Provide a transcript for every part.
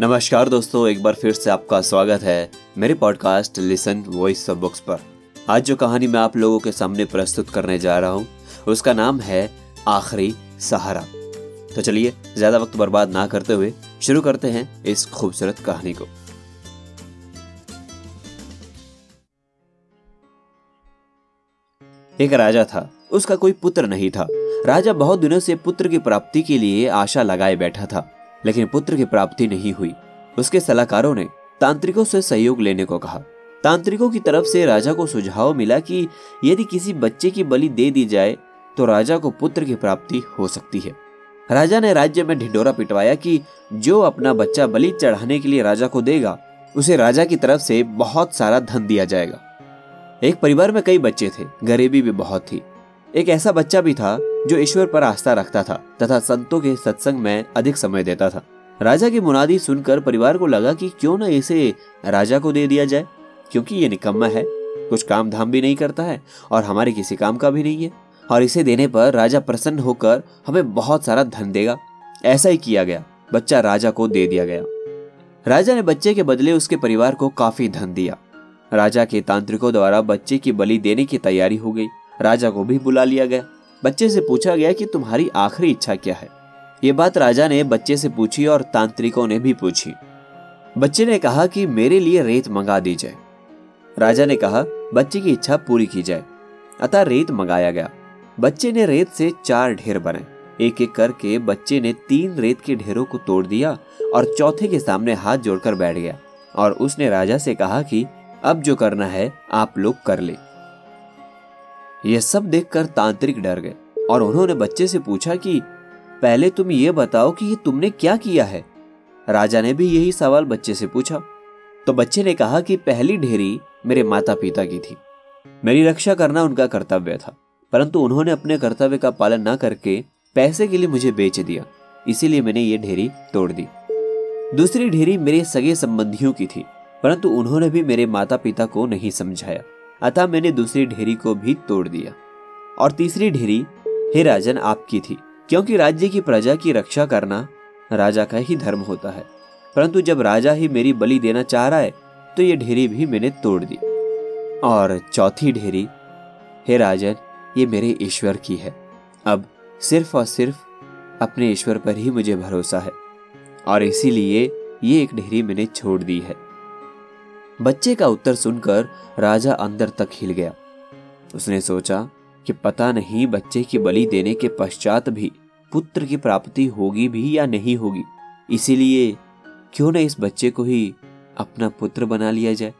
नमस्कार दोस्तों, एक बार फिर से आपका स्वागत है मेरे podcast listen voice of books पर। आज जो कहानी मैं आप लोगों के सामने प्रस्तुत करने जा रहा हूँ, उसका नाम है आखिरी सहारा। तो चलिए, ज़्यादा वक्त बर्बाद ना करते हुए शुरू करते हैं इस खूबसूरत कहानी को। एक राजा था, उसका कोई पुत्र नहीं था। राजा बहुत दिनों से पुत्र की प्राप्ति के लिए आशा लगाए बैठा था। लेकिन पुत्र की प्राप्ति नहीं हुई। उसके सलाहकारों ने तांत्रिकों से सहयोग लेने को कहा। तांत्रिकों की तरफ़ से राजा को सुझाव मिला कि यदि किसी बच्चे की बलि दे दी जाए तो राजा को पुत्र की प्राप्ति हो सकती है। राजा ने राज्य में ढिंडोरा पिटवाया कि जो अपना बच्चा बलि चढ़ाने के लिए राजा को देगा, उसे राजा की तरफ़ से बहुत सारा धन दिया जाएगा। एक परिवार में कई बच्चे थे, गरीबी भी बहुत थी। एक ऐसा बच्चा भी था जो ईश्वर पर आस्था रखता था तथा संतों के सत्संग में अधिक समय देता था। राजा की मुनादी सुनकर परिवार को लगा कि क्यों न इसे राजा को दे दिया जाए, क्योंकि ये निकम्मा है। कुछ काम धाम भी नहीं करता है और हमारे किसी काम का भी नहीं है। और इसे देने पर राजा प्रसन्न होकर हमें बहुत सारा धन देगा। ऐसा ही किया गया। बच्चा राजा को दे दिया गया। राजा ने बच्चे के बदले उसके परिवार को काफ़ी धन दिया। राजा के तांत्रिकों द्वारा बच्चे की बलि देने की तैयारी हो गई। राजा को भी बुला लिया गया। बच्चे से पूछा गया कि तुम्हारी आखिरी इच्छा क्या है? ये बात राजा ने बच्चे से पूछी और तांत्रिकों ने भी पूछी। बच्चे ने कहा कि मेरे लिए रेत मंगा दी जाए। राजा ने कहा, बच्चे की इच्छा पूरी की जाए। अतः रेत मंगाया गया। बच्चे ने रेत से चार ढेर बनाए एक एक करके बच्चे ने तीन रेत के ढेरों को तोड़ दिया और चौथे के सामने हाथ जोड़कर बैठ गया। और उसने राजा से कहा कि, अब जो करना है, आप लोग कर ले। यह सब देखकर तांत्रिक डर गए और उन्होंने बच्चे से पूछा कि, पहले तुम ये बताओ कि ये तुमने क्या किया है? राजा ने भी यही सवाल बच्चे से पूछा। तो बच्चे ने कहा कि पहली ढेरी मेरे माता पिता की थी। मेरी रक्षा करना उनका कर्तव्य था, परंतु उन्होंने अपने कर्तव्य का पालन न करके पैसे के लिए मुझे बेच दिया। इसीलिए मैंने ये ढेरी तोड़ दी। दूसरी ढेरी मेरे सगे संबंधियों की थी, परंतु उन्होंने भी मेरे माता पिता को नहीं समझाया। अतः मैंने दूसरी ढेरी को भी तोड़ दिया। और तीसरी ढेरी, हे राजन, आपकी थी, क्योंकि राज्य की प्रजा की रक्षा करना राजा का ही धर्म होता है। परंतु जब राजा ही मेरी बलि देना चाह रहा है तो ये ढेरी भी मैंने तोड़ दी। और चौथी ढेरी, हे राजन, ये मेरे ईश्वर की है। अब सिर्फ़ और सिर्फ़ अपने ईश्वर पर ही मुझे भरोसा है। और इसीलिए ये एक ढेरी मैंने छोड़ दी है। बच्चे का उत्तर सुनकर राजा अंदर तक हिल गया। उसने सोचा कि पता नहीं बच्चे की बलि देने के पश्चात भी पुत्र की प्राप्ति होगी भी या नहीं होगी। इसीलिए क्यों न इस बच्चे को ही अपना पुत्र बना लिया जाए।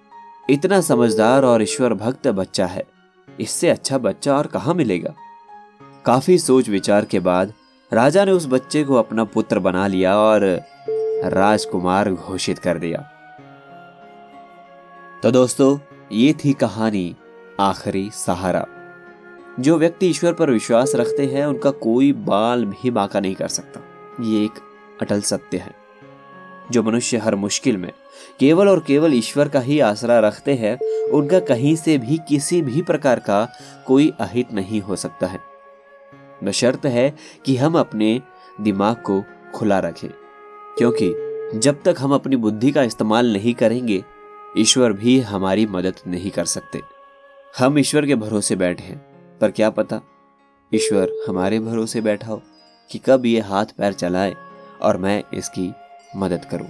इतना समझदार और ईश्वर भक्त बच्चा है। इससे अच्छा बच्चा और कहा मिलेगा? काफ़ी सोच विचार के बाद राजा ने उस बच्चे को अपना पुत्र बना लिया और राजकुमार घोषित कर दिया। तो दोस्तों, ये थी कहानी आखिरी सहारा। जो व्यक्ति ईश्वर पर विश्वास रखते हैं, उनका कोई बाल भी बाका नहीं कर सकता। ये एक अटल सत्य है, जो मनुष्य हर मुश्किल में केवल और केवल ईश्वर का ही आसरा रखते हैं, उनका कहीं से भी किसी भी प्रकार का कोई अहित नहीं हो सकता है। बशर्त है कि हम अपने दिमाग को खुला रखें, क्योंकि जब तक हम अपनी बुद्धि का इस्तेमाल नहीं करेंगे ईश्वर भी हमारी मदद नहीं कर सकते। हम ईश्वर के भरोसे बैठे हैं, पर क्या पता ईश्वर हमारे भरोसे बैठा हो कि कब ये हाथ पैर चलाए और मैं इसकी मदद करूँ।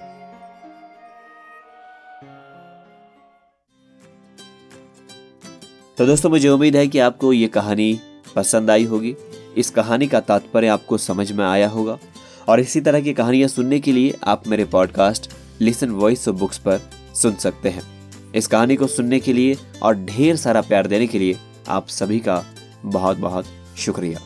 तो दोस्तों, मुझे उम्मीद है कि आपको ये कहानी पसंद आई होगी। इस कहानी का तात्पर्य आपको समझ में आया होगा। और इसी तरह की कहानियाँ सुनने के लिए आप मेरे podcast listen voice of books पर सुन सकते हैं। इस कहानी को सुनने के लिए और ढेर सारा प्यार देने के लिए आप सभी का बहुत बहुत शुक्रिया।